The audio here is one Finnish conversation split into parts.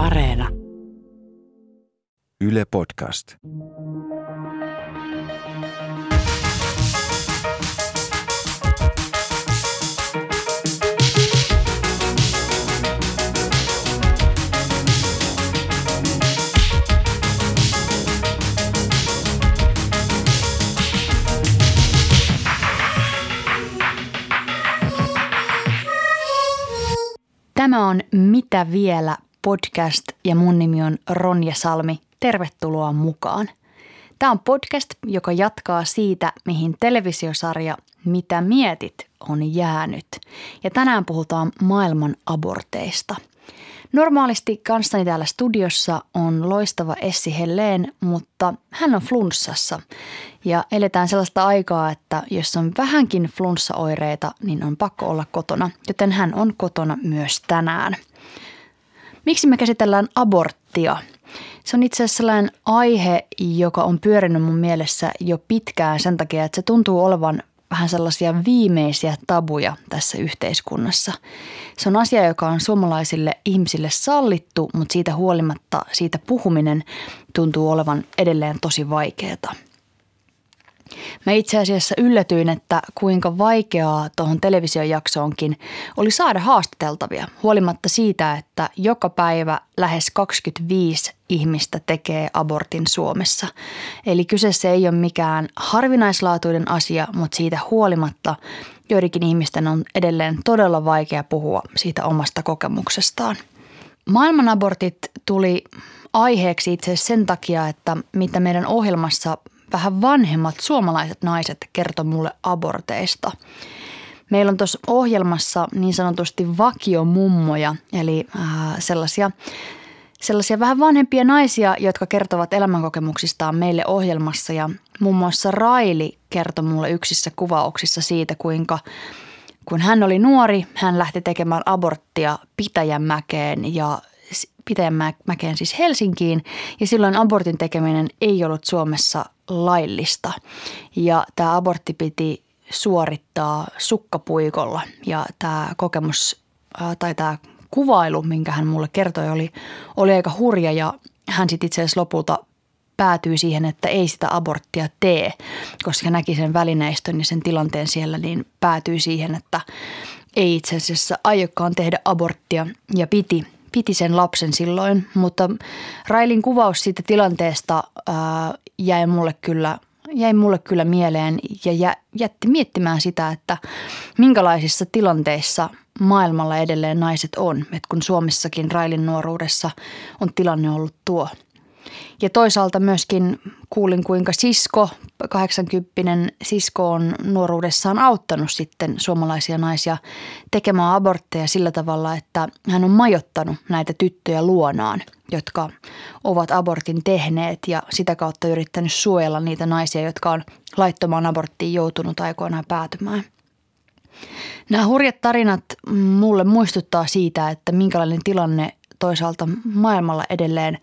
Areena. Yle Podcast. Tämä on Mitä vielä podcast ja mun nimi on Ronja Salmi. Tervetuloa mukaan. Tämä on podcast, joka jatkaa siitä, mihin televisiosarja Mitä mietit on jäänyt. Ja tänään puhutaan maailman aborteista – Normaalisti kanssani täällä studiossa on loistava Essi Helleen, mutta hän on flunssassa. Ja eletään sellaista aikaa, että jos on vähänkin flunssaoireita, niin on pakko olla kotona, joten hän on kotona myös tänään. Miksi me käsitellään aborttia? Se on itse asiassa sellainen aihe, joka on pyörinyt mun mielessä jo pitkään sen takia, että se tuntuu olevan vähän sellaisia viimeisiä tabuja tässä yhteiskunnassa. Se on asia, joka on suomalaisille ihmisille sallittu, mutta siitä huolimatta siitä puhuminen tuntuu olevan edelleen tosi vaikeaa. Mä itse asiassa yllätyin, että kuinka vaikeaa tuohon televisiojaksoonkin oli saada haastateltavia, huolimatta siitä, että joka päivä lähes 25 ihmistä tekee abortin Suomessa. Eli kyseessä ei ole mikään harvinaislaatuinen asia, mutta siitä huolimatta joidenkin ihmisten on edelleen todella vaikea puhua siitä omasta kokemuksestaan. Maailmanabortit tuli aiheeksi itse sen takia, että mitä meidän ohjelmassa vähän vanhemmat suomalaiset naiset kertoi mulle aborteista. Meillä on tuossa ohjelmassa niin sanotusti vakiomummoja, eli äh, sellaisia, sellaisia vähän vanhempia naisia, jotka kertovat elämänkokemuksistaan meille ohjelmassa. Ja muun muassa Raili kertoi mulle yksissä kuvauksissa siitä, kuinka kun hän oli nuori, hän lähti tekemään aborttia Pitäjänmäkeen ja Pitäjänmäkeen siis Helsinkiin ja silloin abortin tekeminen ei ollut Suomessa laillista. Ja tämä abortti piti suorittaa sukkapuikolla ja tämä kokemus tai tämä kuvailu, minkä hän mulle kertoi, oli, oli aika hurja ja hän sitten itse asiassa lopulta päätyi siihen, että ei sitä aborttia tee, koska näki sen välineistön ja sen tilanteen siellä, niin päätyi siihen, että ei itse asiassa aiokaan tehdä aborttia ja piti piti sen lapsen silloin, mutta Railin kuvaus siitä tilanteesta ää, jäi mulle kyllä jäi mulle kyllä mieleen ja jätti miettimään sitä, että minkälaisissa tilanteissa maailmalla edelleen naiset on. että kun Suomessakin Railin nuoruudessa on tilanne ollut tuo – ja toisaalta myöskin kuulin, kuinka sisko, 80 sisko on nuoruudessaan auttanut sitten suomalaisia naisia tekemään abortteja sillä tavalla, että hän on majottanut näitä tyttöjä luonaan, jotka ovat abortin tehneet ja sitä kautta yrittänyt suojella niitä naisia, jotka on laittomaan aborttiin joutunut aikoinaan päätymään. Nämä hurjat tarinat mulle muistuttaa siitä, että minkälainen tilanne toisaalta maailmalla edelleen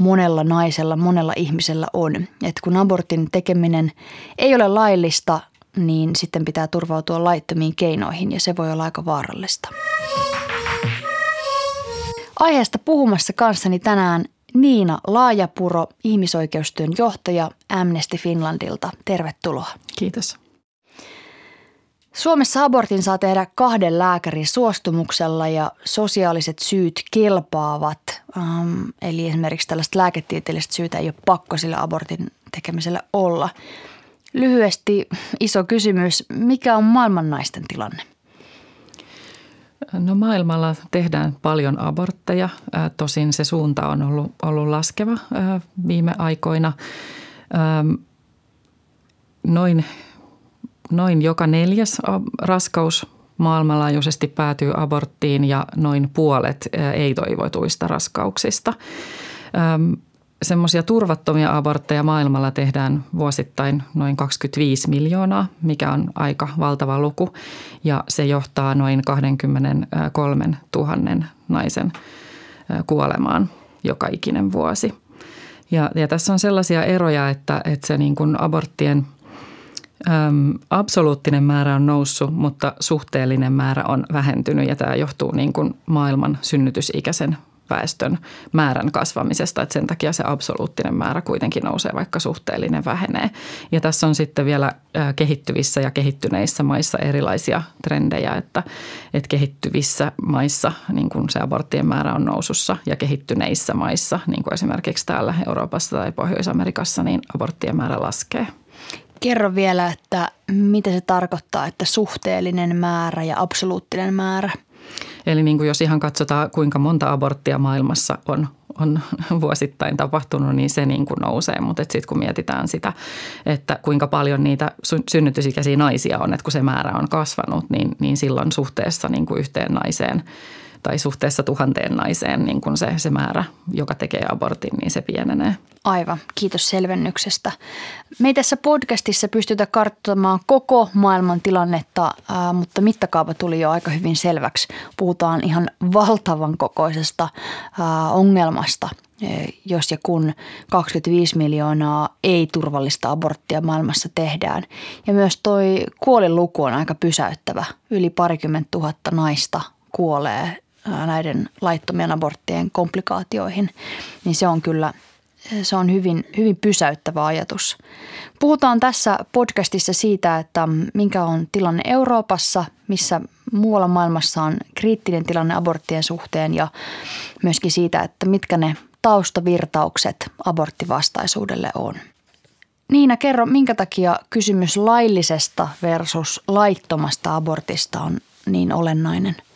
monella naisella, monella ihmisellä on. Että kun abortin tekeminen ei ole laillista, niin sitten pitää turvautua laittomiin keinoihin ja se voi olla aika vaarallista. Aiheesta puhumassa kanssani tänään Niina Laajapuro, ihmisoikeustyön johtaja Amnesty Finlandilta. Tervetuloa. Kiitos. Suomessa abortin saa tehdä kahden lääkärin suostumuksella ja sosiaaliset syyt kelpaavat. Um, eli esimerkiksi tällaista lääketieteellistä syytä ei ole pakko sillä abortin tekemisellä olla. Lyhyesti iso kysymys, mikä on maailman naisten tilanne? No maailmalla tehdään paljon abortteja. Tosin se suunta on ollut, ollut laskeva viime aikoina. Noin noin joka neljäs raskaus maailmanlaajuisesti päätyy aborttiin ja noin puolet ei-toivotuista raskauksista. Semmoisia turvattomia abortteja maailmalla tehdään vuosittain noin 25 miljoonaa, mikä on aika valtava luku. Ja se johtaa noin 23 000 naisen kuolemaan joka ikinen vuosi. Ja, ja tässä on sellaisia eroja, että, että se niin kuin aborttien – Öm, absoluuttinen määrä on noussut, mutta suhteellinen määrä on vähentynyt ja tämä johtuu niin kuin maailman synnytysikäisen väestön määrän kasvamisesta, että sen takia se absoluuttinen määrä kuitenkin nousee, vaikka suhteellinen vähenee. Ja tässä on sitten vielä kehittyvissä ja kehittyneissä maissa erilaisia trendejä, että, että kehittyvissä maissa niin kuin se aborttien määrä on nousussa ja kehittyneissä maissa, niin kuin esimerkiksi täällä Euroopassa tai Pohjois-Amerikassa, niin aborttien määrä laskee. Kerro vielä, että mitä se tarkoittaa, että suhteellinen määrä ja absoluuttinen määrä. Eli niin kuin jos ihan katsotaan, kuinka monta aborttia maailmassa on, on vuosittain tapahtunut, niin se niin kuin nousee. Mutta sitten kun mietitään sitä, että kuinka paljon niitä synnytysikäisiä naisia on, että kun se määrä on kasvanut, niin, niin silloin suhteessa niin kuin yhteen naiseen – tai suhteessa tuhanteen naiseen niin kun se, se määrä, joka tekee abortin, niin se pienenee. Aivan, kiitos selvennyksestä. Me ei tässä podcastissa pystytä kartoittamaan koko maailman tilannetta, mutta mittakaava tuli jo aika hyvin selväksi. Puhutaan ihan valtavan kokoisesta ongelmasta, e, jos ja kun 25 miljoonaa ei-turvallista aborttia maailmassa tehdään. Ja myös toi kuoliluku on aika pysäyttävä. Yli parikymmentä tuhatta naista kuolee näiden laittomien aborttien komplikaatioihin, niin se on kyllä se on hyvin, hyvin pysäyttävä ajatus. Puhutaan tässä podcastissa siitä, että minkä on tilanne Euroopassa, missä muualla maailmassa on kriittinen tilanne aborttien suhteen ja myöskin siitä, että mitkä ne taustavirtaukset aborttivastaisuudelle on. Niina, kerro, minkä takia kysymys laillisesta versus laittomasta abortista on niin olennainen –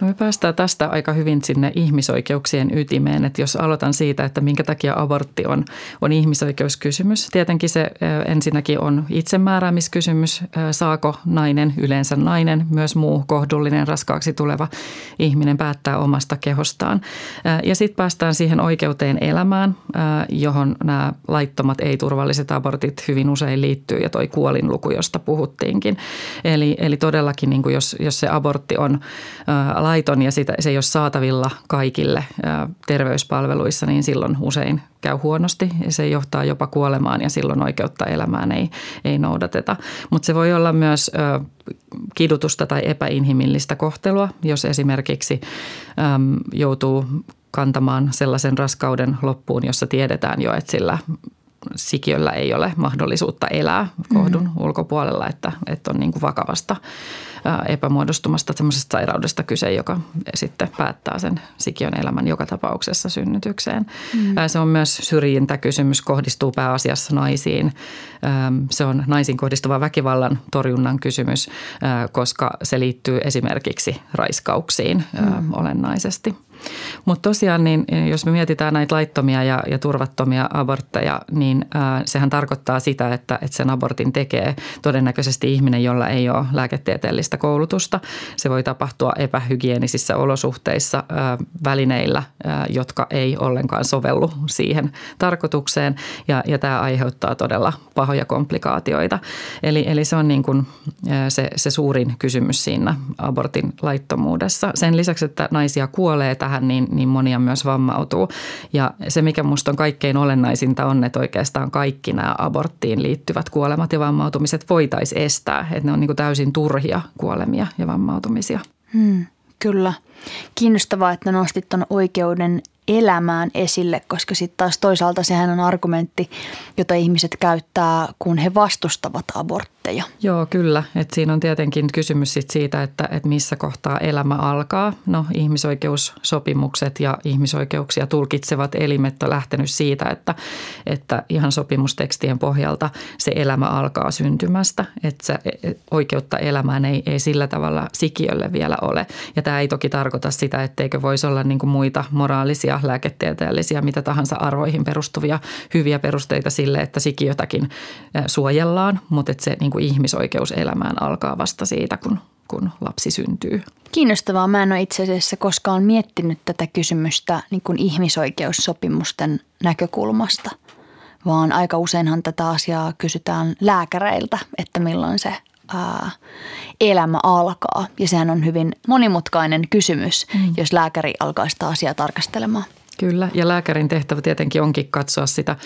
No me päästään tästä aika hyvin sinne ihmisoikeuksien ytimeen, että jos aloitan siitä, että minkä takia abortti on, on ihmisoikeuskysymys. Tietenkin se ensinnäkin on itsemääräämiskysymys, saako nainen, yleensä nainen, myös muu kohdullinen raskaaksi tuleva ihminen päättää omasta kehostaan. Ja sitten päästään siihen oikeuteen elämään, johon nämä laittomat ei-turvalliset abortit hyvin usein liittyy ja toi kuolinluku, josta puhuttiinkin. Eli, eli todellakin niin kuin jos, jos se abortti on laiton ja sitä, se ei ole saatavilla kaikille terveyspalveluissa, niin silloin usein käy huonosti ja se johtaa jopa kuolemaan ja silloin oikeutta elämään ei, ei noudateta. Mutta se voi olla myös kidutusta tai epäinhimillistä kohtelua, jos esimerkiksi joutuu kantamaan sellaisen raskauden loppuun, jossa tiedetään jo, että sillä sikiöllä ei ole mahdollisuutta elää kohdun mm-hmm. ulkopuolella, että, että on niin kuin vakavasta epämuodostumasta semmoisesta sairaudesta kyse, joka sitten päättää sen sikiön elämän joka tapauksessa synnytykseen. Mm. Se on myös syrjintäkysymys, kohdistuu pääasiassa naisiin. Se on naisiin kohdistuva väkivallan torjunnan kysymys, koska se liittyy esimerkiksi raiskauksiin mm. olennaisesti. Mutta tosiaan, niin jos me mietitään näitä laittomia ja, ja turvattomia abortteja, niin ää, sehän tarkoittaa sitä, että, että sen abortin tekee todennäköisesti ihminen, jolla ei ole lääketieteellistä koulutusta. Se voi tapahtua epähygienisissä olosuhteissa ää, välineillä, ää, jotka ei ollenkaan sovellu siihen tarkoitukseen ja, ja tämä aiheuttaa todella pahoja komplikaatioita. Eli, eli se on niin kuin se, se suurin kysymys siinä abortin laittomuudessa. Sen lisäksi, että naisia kuolee tähän, niin, niin monia myös vammautuu. Ja se, mikä minusta on kaikkein olennaisinta on, että oikeastaan kaikki nämä aborttiin liittyvät kuolemat ja vammautumiset voitaisiin estää. Että ne on niin täysin turhia kuolemia ja vammautumisia. Hmm, kyllä. Kiinnostavaa, että nostit tuon oikeuden elämään esille, koska sitten taas toisaalta sehän on argumentti, jota ihmiset käyttää, kun he vastustavat abortteja. Joo, kyllä. Et siinä on tietenkin kysymys sit siitä, että et missä kohtaa elämä alkaa. No ihmisoikeussopimukset ja ihmisoikeuksia tulkitsevat elimet on lähtenyt siitä, että, että ihan sopimustekstien pohjalta se elämä alkaa syntymästä. Että oikeutta elämään ei, ei sillä tavalla sikiölle vielä ole. Ja tämä ei toki tarkoita sitä, etteikö voisi olla niin kuin muita moraalisia ja lääketieteellisiä, mitä tahansa arvoihin perustuvia hyviä perusteita sille, että sikiötäkin suojellaan, mutta että se niin kuin ihmisoikeus elämään alkaa vasta siitä, kun, kun lapsi syntyy. Kiinnostavaa. Mä en ole itse asiassa koskaan miettinyt tätä kysymystä niin kuin ihmisoikeussopimusten näkökulmasta, vaan aika useinhan tätä asiaa kysytään lääkäreiltä, että milloin se ää, elämä alkaa. Ja sehän on hyvin monimutkainen kysymys, mm. jos lääkäri alkaa sitä asiaa tarkastelemaan. Kyllä, ja lääkärin tehtävä tietenkin onkin katsoa sitä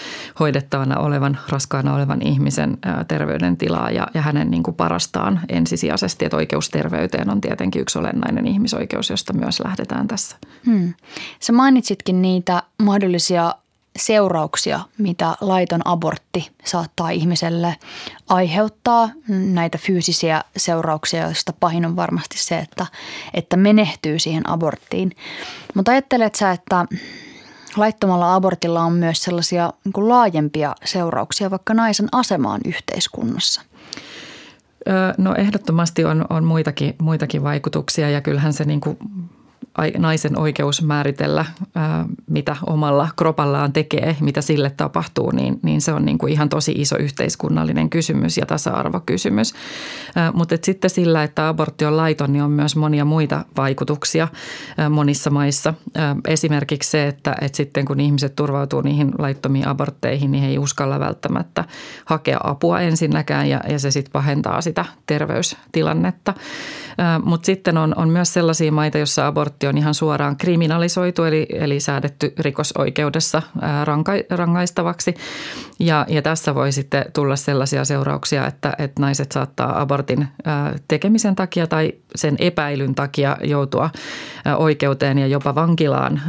hoidettavana olevan, raskaana olevan ihmisen terveydentilaa ja, ja hänen niin kuin parastaan ensisijaisesti. Että oikeus terveyteen on tietenkin yksi olennainen ihmisoikeus, josta myös lähdetään tässä. Hmm. Sä mainitsitkin niitä mahdollisia seurauksia, mitä laiton abortti saattaa ihmiselle aiheuttaa. Näitä fyysisiä seurauksia, joista pahin on varmasti se, että, että menehtyy siihen aborttiin. Mutta ajattelet sä, että laittomalla abortilla on myös sellaisia niin laajempia seurauksia vaikka naisen asemaan yhteiskunnassa? No ehdottomasti on, on muitakin, muitakin vaikutuksia ja kyllähän se niin kuin naisen oikeus määritellä, mitä omalla kropallaan tekee, mitä sille tapahtuu, niin, niin se on niin kuin ihan tosi iso yhteiskunnallinen kysymys ja tasa-arvokysymys. Mutta et sitten sillä, että abortti on laiton, niin on myös monia muita vaikutuksia monissa maissa. Esimerkiksi se, että, että sitten kun ihmiset turvautuu niihin laittomiin abortteihin, niin he ei uskalla välttämättä hakea apua ensinnäkään ja, ja se sitten pahentaa sitä terveystilannetta. Mutta sitten on, on myös sellaisia maita, joissa abortti on ihan suoraan kriminalisoitu, eli, eli säädetty rikosoikeudessa ranka, rangaistavaksi. Ja, ja tässä voi sitten tulla sellaisia seurauksia, että, että naiset saattaa abortin tekemisen takia tai sen epäilyn takia joutua oikeuteen ja jopa vankilaan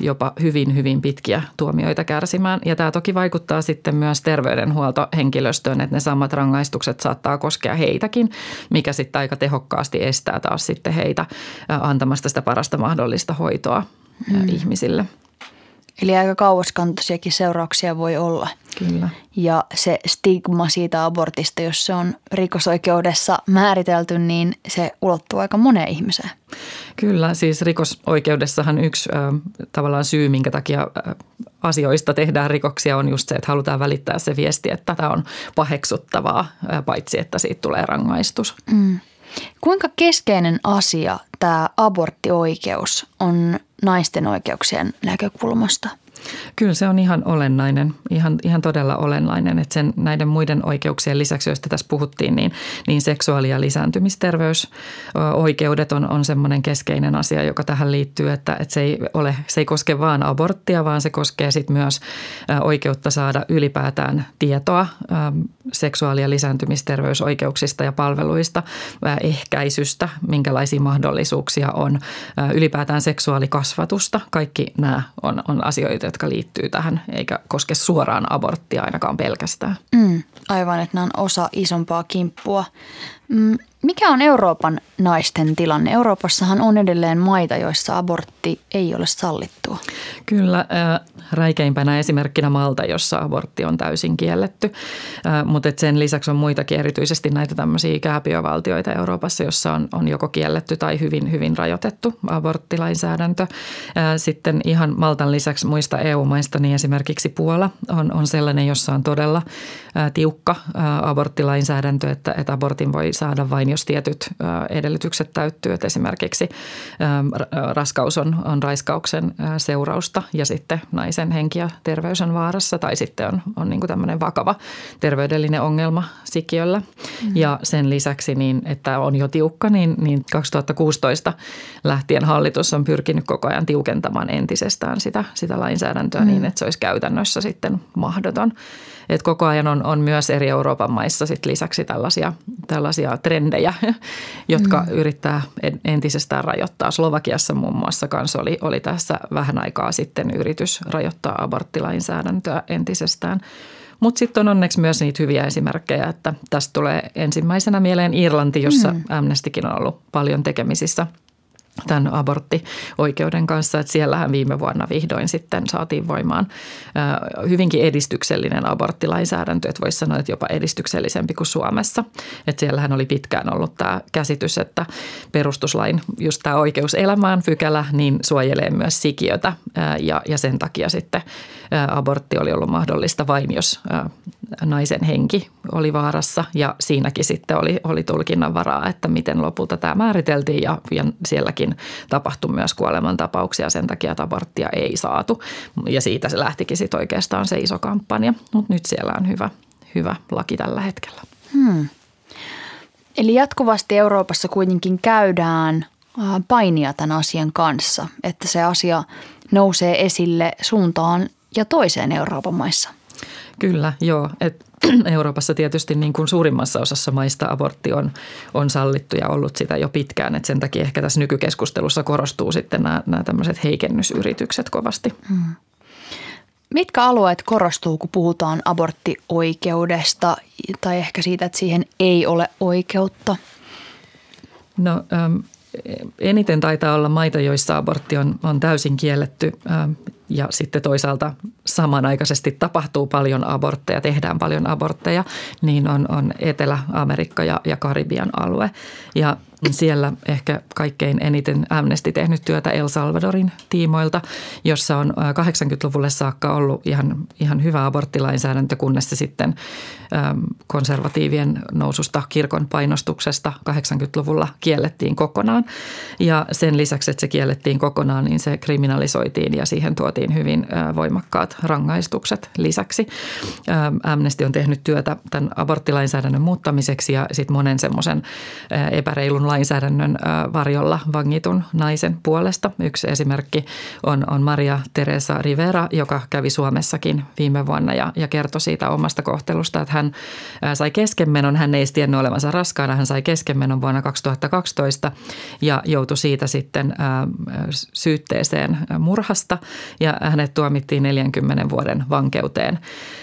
jopa hyvin, hyvin pitkiä tuomioita kärsimään. Ja tämä toki vaikuttaa sitten myös terveydenhuoltohenkilöstöön, että ne samat rangaistukset saattaa koskea heitäkin, mikä sitten aika tehokkaasti estää taas sitten heitä antamasta sitä parasta mahdollista hoitoa mm. ihmisille. Eli aika kauaskantoisiakin seurauksia voi olla. Kyllä. Ja se stigma siitä abortista, jos se on rikosoikeudessa määritelty, niin se ulottuu aika moneen ihmiseen. Kyllä, siis rikosoikeudessahan yksi äh, tavallaan syy, minkä takia äh, asioista tehdään rikoksia on just se, että halutaan välittää se viesti, että tämä on paheksuttavaa, äh, paitsi että siitä tulee rangaistus. Mm. Kuinka keskeinen asia tämä aborttioikeus on naisten oikeuksien näkökulmasta? Kyllä se on ihan olennainen, ihan, ihan todella olennainen, että sen näiden muiden oikeuksien lisäksi, joista tässä puhuttiin, niin, niin seksuaali- ja lisääntymisterveysoikeudet on, on semmoinen keskeinen asia, joka tähän liittyy, että, että se, ei ole, se ei koske vain aborttia, vaan se koskee sit myös oikeutta saada ylipäätään tietoa seksuaali- ja lisääntymisterveysoikeuksista ja palveluista, ehkäisystä, minkälaisia mahdollisuuksia on, ylipäätään seksuaalikasvatusta. Kaikki nämä on, on asioita, jotka liittyy tähän, eikä koske suoraan aborttia ainakaan pelkästään. Mm, aivan, että nämä on osa isompaa kimppua. Mm, mikä on Euroopan naisten tilanne? Euroopassahan on edelleen maita, joissa abortti ei ole sallittua. Kyllä, räikeimpänä esimerkkinä Malta, jossa abortti on täysin kielletty. Mutta sen lisäksi on muitakin, erityisesti näitä tämmöisiä kääpiövaltioita Euroopassa, jossa on, on joko kielletty tai hyvin, hyvin rajoitettu aborttilainsäädäntö. Sitten ihan Maltan lisäksi muista EU-maista, niin esimerkiksi Puola on, on sellainen, jossa on todella tiukka aborttilainsäädäntö, että, että abortin voi saada vain jos tietyt edellytykset täyttyy. Että esimerkiksi raskaus on, on raiskauksen seurausta ja sitten naisen henki ja terveys on vaarassa tai sitten on, on niin kuin tämmöinen vakava terveydellinen ongelma sikiöllä. Mm-hmm. Ja sen lisäksi, niin, että on jo tiukka, niin, niin 2016 lähtien hallitus on pyrkinyt koko ajan tiukentamaan entisestään sitä, sitä lainsäädäntöä mm-hmm. niin, että se olisi käytännössä sitten mahdoton. Et koko ajan on, on myös eri Euroopan maissa sit lisäksi tällaisia, tällaisia trendejä, jotka mm. yrittää entisestään rajoittaa. Slovakiassa muun muassa kanssa oli, oli tässä vähän aikaa sitten yritys rajoittaa aborttilainsäädäntöä entisestään. Mutta sitten on onneksi myös niitä hyviä esimerkkejä, että tästä tulee ensimmäisenä mieleen Irlanti, jossa mm. Amnestykin on ollut paljon tekemisissä – tämän aborttioikeuden kanssa, että siellähän viime vuonna vihdoin sitten saatiin voimaan hyvinkin edistyksellinen aborttilainsäädäntö, että voisi sanoa, että jopa edistyksellisempi kuin Suomessa. Että siellähän oli pitkään ollut tämä käsitys, että perustuslain just tämä oikeus elämään pykälä niin suojelee myös sikiötä ja, sen takia sitten abortti oli ollut mahdollista vain, jos naisen henki oli vaarassa ja siinäkin sitten oli, oli tulkinnan varaa, että miten lopulta tämä määriteltiin ja, ja sielläkin tapahtui myös kuolemantapauksia sen takia, että aborttia ei saatu ja siitä se lähtikin sitten oikeastaan se iso kampanja, mutta nyt siellä on hyvä, hyvä laki tällä hetkellä. Hmm. Eli jatkuvasti Euroopassa kuitenkin käydään painia tämän asian kanssa, että se asia nousee esille suuntaan ja toiseen Euroopan maissa. Kyllä, joo. Et Euroopassa tietysti niin kuin suurimmassa osassa maista abortti on, on sallittu ja ollut sitä jo pitkään. Et sen takia ehkä tässä nykykeskustelussa korostuu sitten nämä, nämä tämmöiset heikennysyritykset kovasti. Hmm. Mitkä alueet korostuu, kun puhutaan aborttioikeudesta tai ehkä siitä, että siihen ei ole oikeutta? No eniten taitaa olla maita, joissa abortti on, on täysin kielletty ja sitten toisaalta samanaikaisesti tapahtuu paljon abortteja, tehdään paljon abortteja, niin on, on Etelä-Amerikka ja, ja Karibian alue. Ja siellä ehkä kaikkein eniten Amnesty tehnyt työtä El Salvadorin tiimoilta, jossa on 80-luvulle saakka ollut ihan, ihan hyvä aborttilainsäädäntö, kunnes se sitten konservatiivien noususta kirkon painostuksesta 80-luvulla kiellettiin kokonaan. Ja sen lisäksi, että se kiellettiin kokonaan, niin se kriminalisoitiin ja siihen tuotiin hyvin voimakkaat rangaistukset lisäksi. Amnesty on tehnyt työtä tämän aborttilainsäädännön muuttamiseksi ja sitten monen semmoisen epäreilun lainsäädännön varjolla vangitun naisen puolesta. Yksi esimerkki on, on Maria Teresa Rivera, joka kävi Suomessakin viime vuonna ja, ja kertoi siitä omasta kohtelusta, että hän sai keskenmenon. Hän ei tiennyt olevansa raskaana, hän sai keskenmenon vuonna 2012 ja joutui siitä sitten syytteeseen murhasta ja hänet tuomittiin 40 vuoden vankeuteen,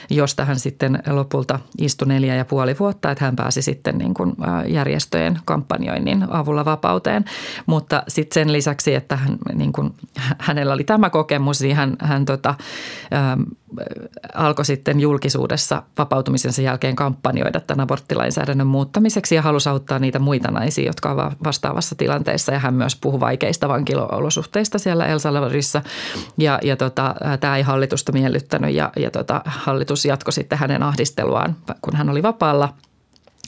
josta hän sitten lopulta istui neljä ja puoli vuotta, että hän pääsi sitten niin kuin järjestöjen kampanjoinnin avulla vapauteen. Mutta sitten sen lisäksi, että hän, niin kuin, hänellä oli tämä kokemus, niin hän, hän tota, alkoi sitten julkisuudessa vapautumisensa jälkeen kampanjoida tämän aborttilainsäädännön muuttamiseksi ja halusi auttaa niitä muita naisia, jotka ovat vastaavassa tilanteessa. Ja hän myös puhui vaikeista vankiloolosuhteista siellä El Salvadorissa ja, ja tota, tämä ei hallitusta miellyttänyt ja, ja tota, hallitus jatkoi sitten hänen ahdisteluaan, kun hän oli vapaalla –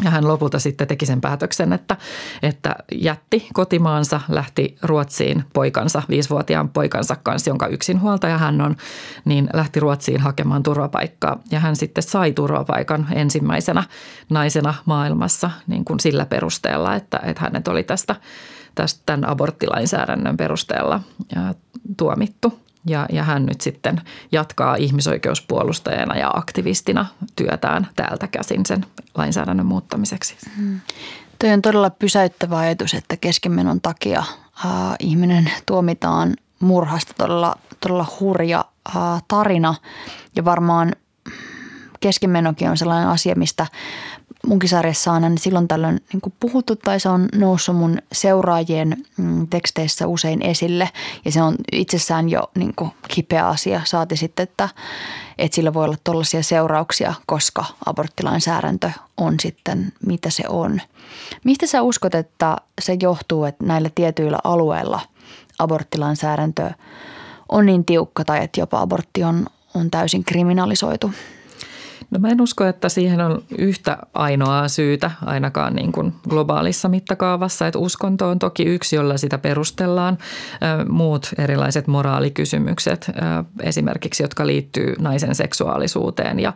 ja hän lopulta sitten teki sen päätöksen, että, että jätti kotimaansa, lähti Ruotsiin poikansa, viisivuotiaan poikansa kanssa, jonka yksinhuoltaja hän on, niin lähti Ruotsiin hakemaan turvapaikkaa. Ja hän sitten sai turvapaikan ensimmäisenä naisena maailmassa niin kuin sillä perusteella, että, että hänet oli tästä, tästä tämän aborttilainsäädännön perusteella tuomittu. Ja, ja hän nyt sitten jatkaa ihmisoikeuspuolustajana ja aktivistina työtään täältä käsin sen lainsäädännön muuttamiseksi. Hmm. Tuo on todella pysäyttävä ajatus, että keskenmenon takia äh, ihminen tuomitaan murhasta todella, todella hurja äh, tarina. Ja varmaan keskenmenokin on sellainen asia, mistä munkin sarjassa on silloin tällöin niin puhuttu tai se on noussut mun seuraajien mm, teksteissä usein esille. Ja se on itsessään jo niin kuin kipeä asia. Saati sitten, että, että sillä voi olla tuollaisia seurauksia, koska aborttilainsäädäntö on sitten mitä se on. Mistä sä uskot, että se johtuu, että näillä tietyillä alueilla aborttilainsäädäntö on niin tiukka tai että jopa abortti on, on täysin kriminalisoitu? No mä en usko, että siihen on yhtä ainoaa syytä ainakaan niin kuin globaalissa mittakaavassa. Että uskonto on toki yksi, jolla sitä perustellaan. Muut erilaiset moraalikysymykset esimerkiksi, jotka liittyy naisen seksuaalisuuteen ja,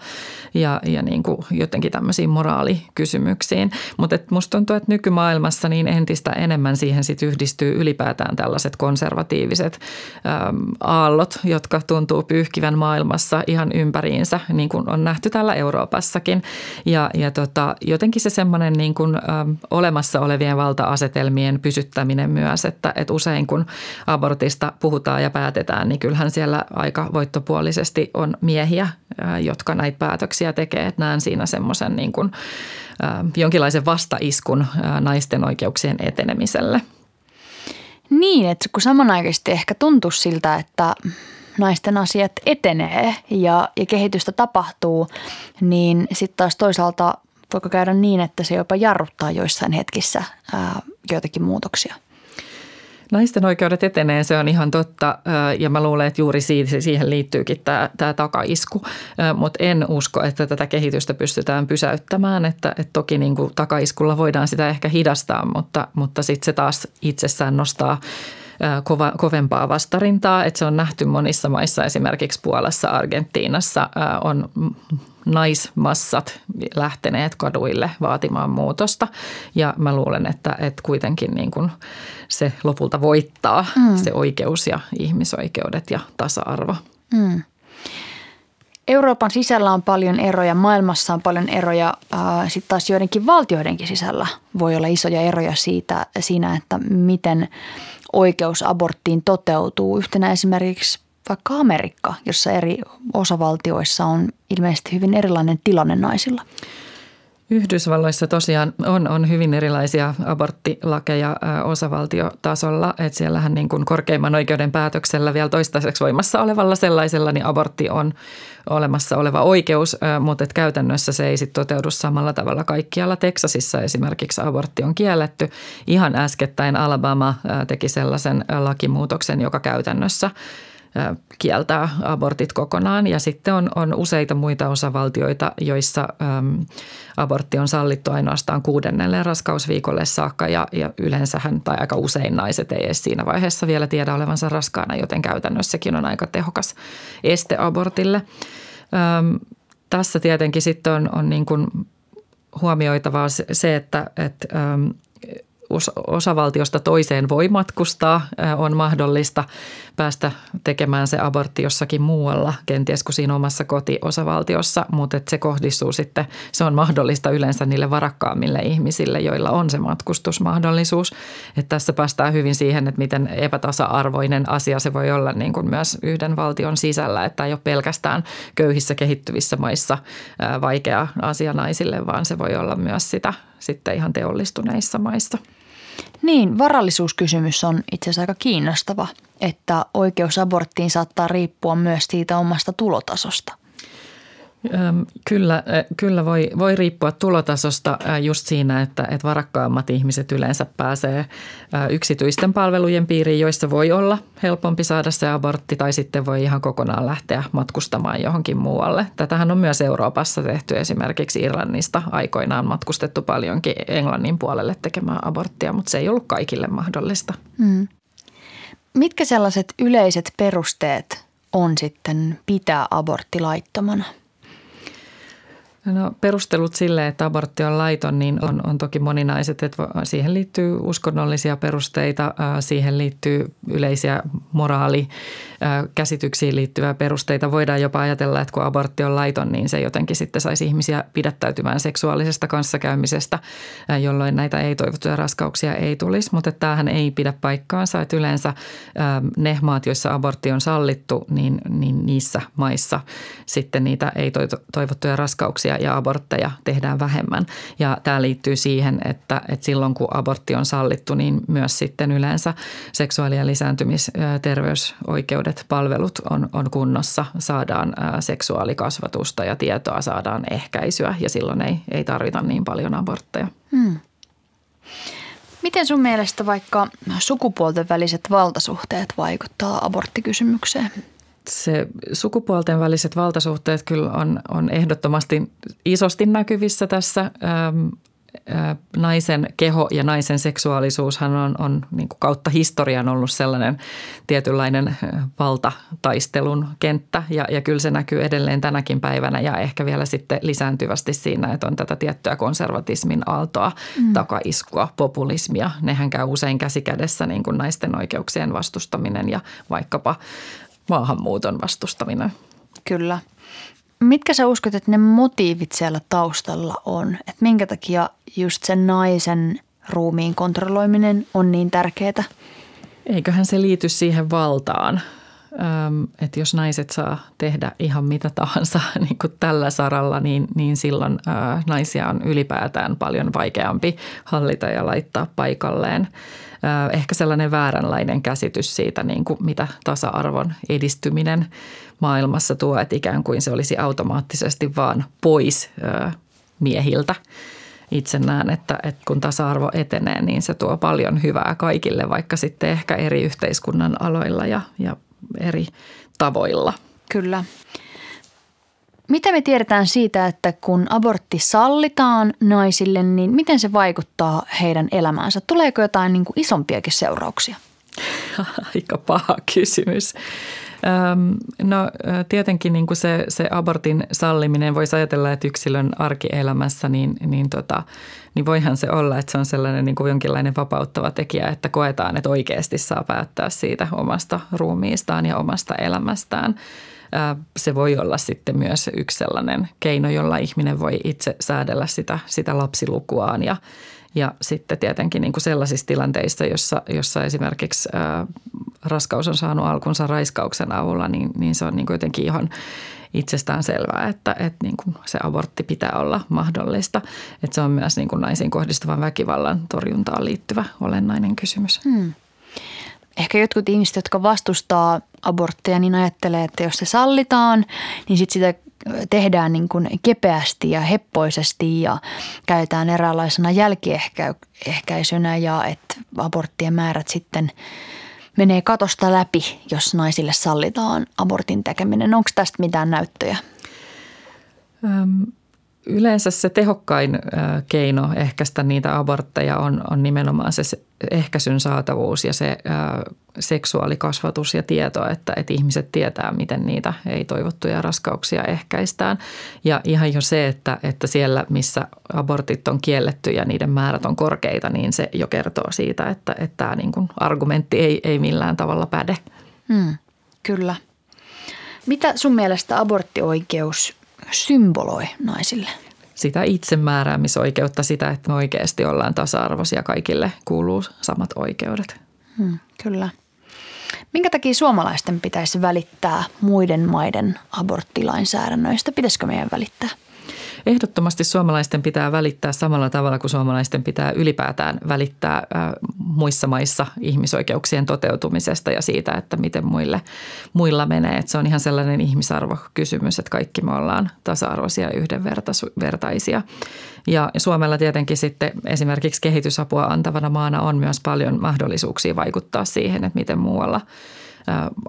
ja, ja niin kuin jotenkin tämmöisiin moraalikysymyksiin. Mutta musta tuntuu, että nykymaailmassa niin entistä enemmän siihen sit yhdistyy ylipäätään tällaiset konservatiiviset aallot, jotka tuntuu pyyhkivän maailmassa ihan ympäriinsä, niin kuin on nähty täällä Euroopassakin. Ja, ja tota, jotenkin se semmoinen niin kuin, ä, olemassa olevien valta-asetelmien pysyttäminen myös, että, että usein kun abortista puhutaan ja päätetään, niin kyllähän siellä aika voittopuolisesti on miehiä, ä, jotka näitä päätöksiä tekee. Että näen siinä semmoisen niin kuin, ä, jonkinlaisen vastaiskun ä, naisten oikeuksien etenemiselle. Niin, että kun samanaikaisesti ehkä tuntuu siltä, että naisten asiat etenee ja, ja kehitystä tapahtuu, niin sitten taas toisaalta voiko käydä niin, että se jopa jarruttaa joissain hetkissä ää, joitakin muutoksia? Naisten oikeudet etenee, se on ihan totta ja mä luulen, että juuri siihen liittyykin tämä, tämä takaisku, mutta en usko, että tätä kehitystä pystytään pysäyttämään, että, että toki niin kuin takaiskulla voidaan sitä ehkä hidastaa, mutta, mutta sitten se taas itsessään nostaa kova, kovempaa vastarintaa, että se on nähty monissa maissa, esimerkiksi Puolassa, Argentiinassa on naismassat lähteneet kaduille vaatimaan muutosta. Ja mä luulen, että, että kuitenkin niin kuin se lopulta voittaa mm. se oikeus ja ihmisoikeudet ja tasa-arvo. Mm. Euroopan sisällä on paljon eroja, maailmassa on paljon eroja. Sitten taas joidenkin valtioidenkin sisällä voi olla isoja eroja siitä, siinä, että miten oikeus aborttiin toteutuu. Yhtenä esimerkiksi vaikka Amerikka, jossa eri osavaltioissa on ilmeisesti hyvin erilainen tilanne naisilla. Yhdysvalloissa tosiaan on, on hyvin erilaisia aborttilakeja osavaltiotasolla. Että siellähän niin kuin korkeimman oikeuden päätöksellä vielä toistaiseksi voimassa olevalla sellaisella, niin abortti on olemassa oleva oikeus, mutta että käytännössä se ei sitten toteudu samalla tavalla kaikkialla. Teksasissa esimerkiksi abortti on kielletty. Ihan äskettäin Alabama teki sellaisen lakimuutoksen, joka käytännössä – kieltää abortit kokonaan. Ja sitten on, on useita muita osavaltioita, joissa äm, abortti on sallittu ainoastaan kuudennelle raskausviikolle saakka ja, ja yleensähän tai aika usein naiset ei edes siinä vaiheessa vielä tiedä olevansa raskaana, joten käytännössäkin on aika tehokas este abortille. Äm, tässä tietenkin sitten on, on niin kuin huomioitavaa se, että, että äm, osavaltiosta toiseen voi matkustaa, on mahdollista päästä tekemään se abortti jossakin muualla, kenties kuin siinä omassa kotiosavaltiossa, mutta että se kohdistuu sitten, se on mahdollista yleensä niille varakkaammille ihmisille, joilla on se matkustusmahdollisuus. Että tässä päästään hyvin siihen, että miten epätasa-arvoinen asia se voi olla niin kuin myös yhden valtion sisällä, että ei ole pelkästään köyhissä kehittyvissä maissa vaikea asia naisille, vaan se voi olla myös sitä sitten ihan teollistuneissa maissa. Niin, varallisuuskysymys on itse asiassa aika kiinnostava, että oikeus aborttiin saattaa riippua myös siitä omasta tulotasosta. Kyllä, kyllä voi, voi riippua tulotasosta just siinä, että, että varakkaammat ihmiset yleensä pääsee yksityisten palvelujen piiriin, joissa voi olla helpompi saada se abortti tai sitten voi ihan kokonaan lähteä matkustamaan johonkin muualle. Tätähän on myös Euroopassa tehty esimerkiksi Irlannista aikoinaan matkustettu paljonkin Englannin puolelle tekemään aborttia, mutta se ei ollut kaikille mahdollista. Hmm. Mitkä sellaiset yleiset perusteet on sitten pitää abortti laittomana? No, perustelut sille, että abortti on laiton, niin on, on toki moninaiset. Että siihen liittyy uskonnollisia perusteita, siihen liittyy yleisiä moraalikäsityksiin liittyviä perusteita. Voidaan jopa ajatella, että kun abortti on laiton, niin se jotenkin sitten saisi ihmisiä pidättäytymään seksuaalisesta kanssakäymisestä, jolloin näitä ei-toivottuja raskauksia ei tulisi. Mutta tämähän ei pidä paikkaansa, että yleensä ne maat, joissa abortti on sallittu, niin, niin niissä maissa sitten niitä ei-toivottuja raskauksia raskauksia ja abortteja tehdään vähemmän. Ja tämä liittyy siihen, että, että silloin kun abortti on sallittu, niin myös sitten yleensä seksuaali- ja lisääntymisterveysoikeudet, palvelut on, on kunnossa. Saadaan seksuaalikasvatusta ja tietoa, saadaan ehkäisyä ja silloin ei, ei tarvita niin paljon abortteja. Hmm. Miten sun mielestä vaikka sukupuolten väliset valtasuhteet vaikuttaa aborttikysymykseen? Se sukupuolten väliset valtasuhteet kyllä on, on ehdottomasti isosti näkyvissä tässä. Ähm, äh, naisen keho ja naisen seksuaalisuushan on, on niin kuin kautta historian ollut sellainen tietynlainen äh, valtataistelun kenttä ja, ja kyllä se näkyy edelleen tänäkin päivänä ja ehkä vielä sitten lisääntyvästi siinä, että on tätä tiettyä konservatismin aaltoa, mm. takaiskua, populismia. Nehän käy usein käsikädessä niin kuin naisten oikeuksien vastustaminen ja vaikkapa maahanmuuton vastustaminen. Kyllä. Mitkä sä uskot, että ne motiivit siellä taustalla on? Että minkä takia just sen naisen ruumiin kontrolloiminen on niin tärkeää? Eiköhän se liity siihen valtaan. Öm, että jos naiset saa tehdä ihan mitä tahansa niin kuin tällä saralla, niin, niin silloin ö, naisia on ylipäätään paljon vaikeampi hallita ja laittaa paikalleen ehkä sellainen vääränlainen käsitys siitä, niin kuin mitä tasa-arvon edistyminen maailmassa tuo, että ikään kuin se olisi automaattisesti vaan pois miehiltä. Itse näen, että, että kun tasa-arvo etenee, niin se tuo paljon hyvää kaikille, vaikka sitten ehkä eri yhteiskunnan aloilla ja, ja eri tavoilla. Kyllä. Mitä me tiedetään siitä, että kun abortti sallitaan naisille, niin miten se vaikuttaa heidän elämäänsä? Tuleeko jotain niin kuin isompiakin seurauksia? Aika paha kysymys. No tietenkin niin kuin se, se abortin salliminen, voisi ajatella, että yksilön arkielämässä, niin, niin, tota, niin voihan se olla, että se on sellainen niin kuin jonkinlainen vapauttava tekijä, että koetaan, että oikeasti saa päättää siitä omasta ruumiistaan ja omasta elämästään. Se voi olla sitten myös yksi sellainen keino, jolla ihminen voi itse säädellä sitä, sitä lapsilukuaan ja, ja sitten tietenkin niin kuin sellaisissa tilanteissa, jossa, jossa esimerkiksi ää, raskaus on saanut alkunsa raiskauksen avulla, niin, niin se on niin kuin jotenkin ihan itsestään selvää, että, että niin kuin se abortti pitää olla mahdollista. Että se on myös niin kuin naisiin kohdistuvan väkivallan torjuntaan liittyvä olennainen kysymys. Hmm. Ehkä jotkut ihmiset, jotka vastustaa abortteja, niin ajattelee, että jos se sallitaan, niin sitten sitä tehdään niin kuin kepeästi ja heppoisesti ja käytetään eräänlaisena jälkiehkäisynä ja että aborttien määrät sitten menee katosta läpi, jos naisille sallitaan abortin tekeminen. Onko tästä mitään näyttöjä? Yleensä se tehokkain keino ehkäistä niitä abortteja on, on nimenomaan se ehkäisyn saatavuus ja se seksuaalikasvatus ja tieto, että, että ihmiset tietää, miten niitä ei-toivottuja raskauksia ehkäistään. Ja ihan jo se, että, että siellä, missä abortit on kielletty ja niiden määrät on korkeita, niin se jo kertoo siitä, että, että tämä niin kuin argumentti ei, ei millään tavalla päde. Hmm, kyllä. Mitä sun mielestä aborttioikeus symboloi naisille? Sitä itsemääräämisoikeutta, sitä, että me oikeasti ollaan tasa-arvoisia, kaikille kuuluu samat oikeudet. Hmm, kyllä. Minkä takia suomalaisten pitäisi välittää muiden maiden aborttilainsäädännöistä? Pitäisikö meidän välittää? Ehdottomasti suomalaisten pitää välittää samalla tavalla kuin suomalaisten pitää ylipäätään välittää muissa maissa ihmisoikeuksien toteutumisesta ja siitä, että miten muille, muilla menee. Että se on ihan sellainen ihmisarvokysymys, että kaikki me ollaan tasa-arvoisia ja yhdenvertaisia. Ja Suomella tietenkin sitten esimerkiksi kehitysapua antavana maana on myös paljon mahdollisuuksia vaikuttaa siihen, että miten muualla –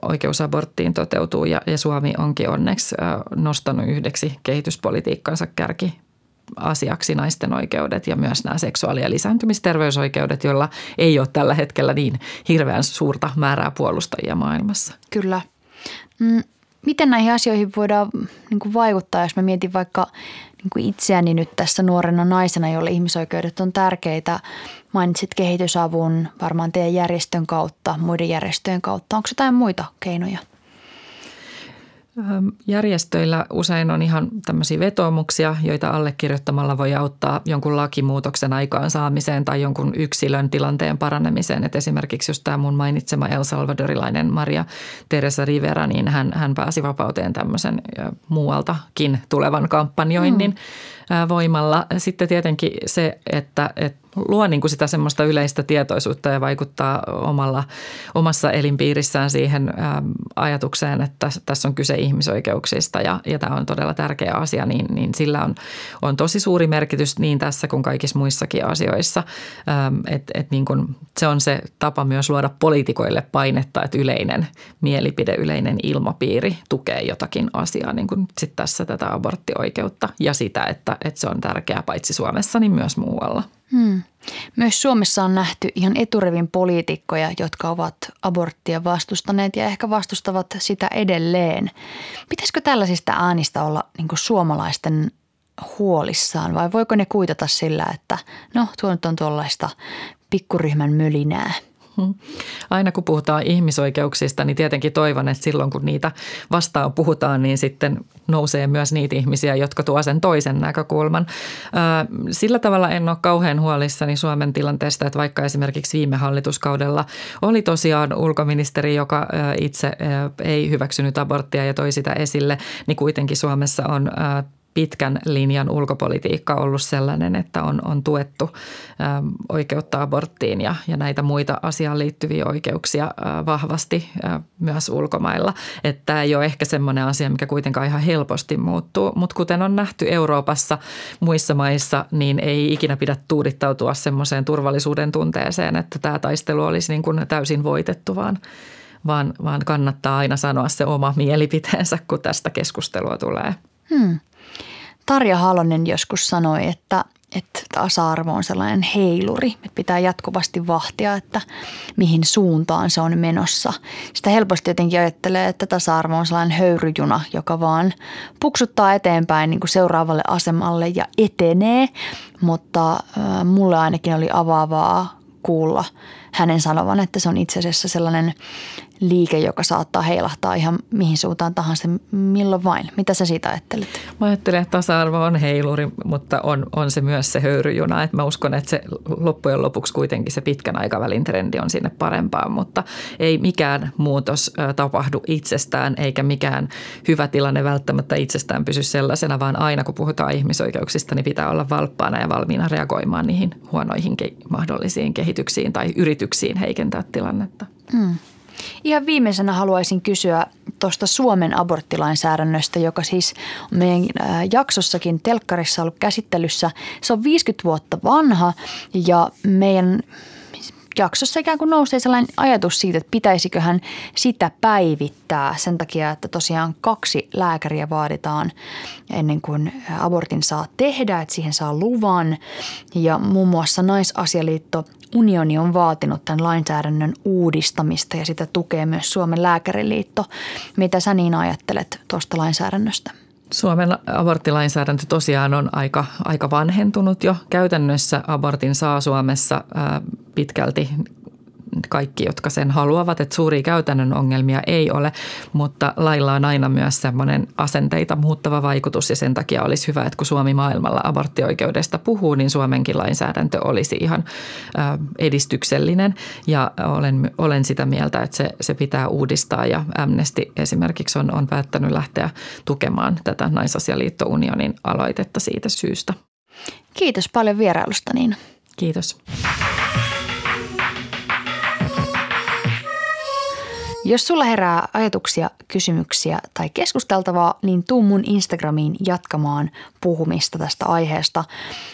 oikeusaborttiin toteutuu ja, ja Suomi onkin onneksi nostanut yhdeksi kehityspolitiikkansa kärki asiaksi naisten oikeudet ja myös nämä seksuaali- ja lisääntymisterveysoikeudet, joilla ei ole tällä hetkellä niin hirveän suurta määrää puolustajia maailmassa. Kyllä. Mm, miten näihin asioihin voidaan niin kuin vaikuttaa, jos mä mietin vaikka niin kuin itseäni nyt tässä nuorena naisena, jolle ihmisoikeudet on tärkeitä. Mainitsit kehitysavun varmaan teidän järjestön kautta, muiden järjestöjen kautta. Onko jotain muita keinoja? Järjestöillä usein on ihan tämmöisiä vetoomuksia, joita allekirjoittamalla voi auttaa jonkun lakimuutoksen aikaansaamiseen tai jonkun yksilön tilanteen paranemiseen. Et esimerkiksi just tämä mun mainitsema El Salvadorilainen Maria Teresa Rivera, niin hän, hän pääsi vapauteen tämmöisen muualtakin tulevan kampanjoinnin mm. Voimalla. Sitten tietenkin se, että, että luo niin kuin sitä semmoista yleistä tietoisuutta ja vaikuttaa omalla, omassa elinpiirissään siihen ajatukseen, että tässä on kyse ihmisoikeuksista ja, ja tämä on todella tärkeä asia, niin, niin sillä on, on tosi suuri merkitys niin tässä kuin kaikissa muissakin asioissa. Että et niin kuin, se on se tapa myös luoda poliitikoille painetta, että yleinen mielipide, yleinen ilmapiiri tukee jotakin asiaa, niin kuin sit tässä tätä aborttioikeutta ja sitä, että, että se on tärkeää paitsi Suomessa, niin myös muualla. Hmm. Myös Suomessa on nähty ihan eturivin poliitikkoja, jotka ovat aborttia vastustaneet ja ehkä vastustavat sitä edelleen. Pitäisikö tällaisista äänistä olla niin suomalaisten huolissaan vai voiko ne kuitata sillä, että no tuo nyt on tuollaista pikkuryhmän mölinää – Aina kun puhutaan ihmisoikeuksista, niin tietenkin toivon, että silloin kun niitä vastaan puhutaan, niin sitten nousee myös niitä ihmisiä, jotka tuo sen toisen näkökulman. Sillä tavalla en ole kauhean huolissani Suomen tilanteesta, että vaikka esimerkiksi viime hallituskaudella oli tosiaan ulkoministeri, joka itse ei hyväksynyt aborttia ja toi sitä esille, niin kuitenkin Suomessa on pitkän linjan ulkopolitiikka ollut sellainen, että on, on tuettu ä, oikeutta aborttiin ja, ja näitä muita asiaan liittyviä oikeuksia ä, vahvasti ä, myös ulkomailla. Että tämä ei ole ehkä semmoinen asia, mikä kuitenkaan ihan helposti muuttuu, mutta kuten on nähty Euroopassa muissa maissa, niin ei ikinä pidä tuudittautua semmoiseen turvallisuuden tunteeseen, että tämä taistelu olisi niin kuin täysin voitettu, vaan vaan, vaan kannattaa aina sanoa se oma mielipiteensä, kun tästä keskustelua tulee. Hmm. Tarja Halonen joskus sanoi, että että tasa-arvo on sellainen heiluri, että pitää jatkuvasti vahtia, että mihin suuntaan se on menossa. Sitä helposti jotenkin ajattelee, että tasa-arvo on sellainen höyryjuna, joka vaan puksuttaa eteenpäin niin kuin seuraavalle asemalle ja etenee, mutta mulle ainakin oli avaavaa kuulla hänen sanovan, että se on itse asiassa sellainen liike, joka saattaa heilahtaa ihan mihin suuntaan tahansa, milloin vain. Mitä sä siitä ajattelet? Mä ajattelen, että tasa-arvo on heiluri, mutta on, on se myös se höyryjuna. Että mä uskon, että se loppujen lopuksi kuitenkin se pitkän aikavälin trendi on sinne parempaan, mutta ei mikään muutos tapahdu itsestään eikä mikään hyvä tilanne välttämättä itsestään pysy sellaisena, vaan aina kun puhutaan ihmisoikeuksista, niin pitää olla valppaana ja valmiina reagoimaan niihin huonoihin mahdollisiin kehityksiin tai yrityksiin heikentää tilannetta. Hmm. Ihan viimeisenä haluaisin kysyä tuosta Suomen aborttilainsäädännöstä, joka siis on meidän jaksossakin telkkarissa ollut käsittelyssä. Se on 50 vuotta vanha ja meidän jaksossa ikään kuin nousee sellainen ajatus siitä, että pitäisiköhän sitä päivittää sen takia, että tosiaan kaksi lääkäriä vaaditaan ennen kuin abortin saa tehdä, että siihen saa luvan. Ja muun muassa naisasialiitto unioni on vaatinut tämän lainsäädännön uudistamista ja sitä tukee myös Suomen lääkäriliitto. Mitä sä niin ajattelet tuosta lainsäädännöstä? Suomen aborttilainsäädäntö tosiaan on aika, aika vanhentunut jo. Käytännössä abortin saa Suomessa pitkälti kaikki, jotka sen haluavat, että suuria käytännön ongelmia ei ole, mutta lailla on aina myös semmoinen asenteita muuttava vaikutus ja sen takia olisi hyvä, että kun Suomi maailmalla aborttioikeudesta puhuu, niin Suomenkin lainsäädäntö olisi ihan edistyksellinen ja olen, olen sitä mieltä, että se, se pitää uudistaa ja Amnesty esimerkiksi on, on päättänyt lähteä tukemaan tätä Naisasialiitto-unionin aloitetta siitä syystä. Kiitos paljon vierailusta Niina. Kiitos. Jos sulla herää ajatuksia, kysymyksiä tai keskusteltavaa, niin tuu mun Instagramiin jatkamaan puhumista tästä aiheesta.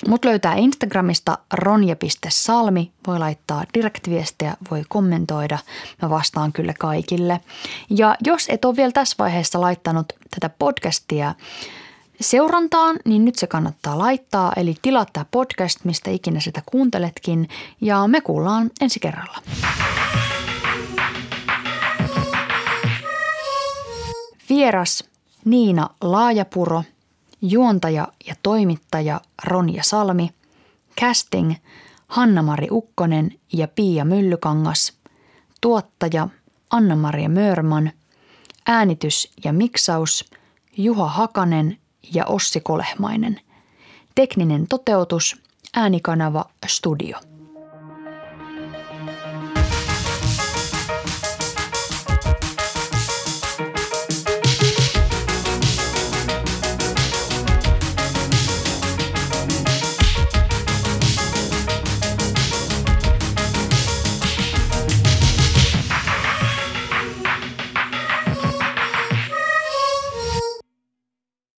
Mut löytää Instagramista ronja.salmi, voi laittaa direktviestejä, voi kommentoida, mä vastaan kyllä kaikille. Ja jos et ole vielä tässä vaiheessa laittanut tätä podcastia seurantaan, niin nyt se kannattaa laittaa, eli tilaa tämä podcast, mistä ikinä sitä kuunteletkin, ja me kuullaan ensi kerralla. Vieras Niina Laajapuro, juontaja ja toimittaja Ronja Salmi, casting Hanna-Mari Ukkonen ja Pia Myllykangas, tuottaja Anna-Maria Mörman, äänitys ja miksaus Juha Hakanen ja Ossi Kolehmainen, tekninen toteutus äänikanava Studio.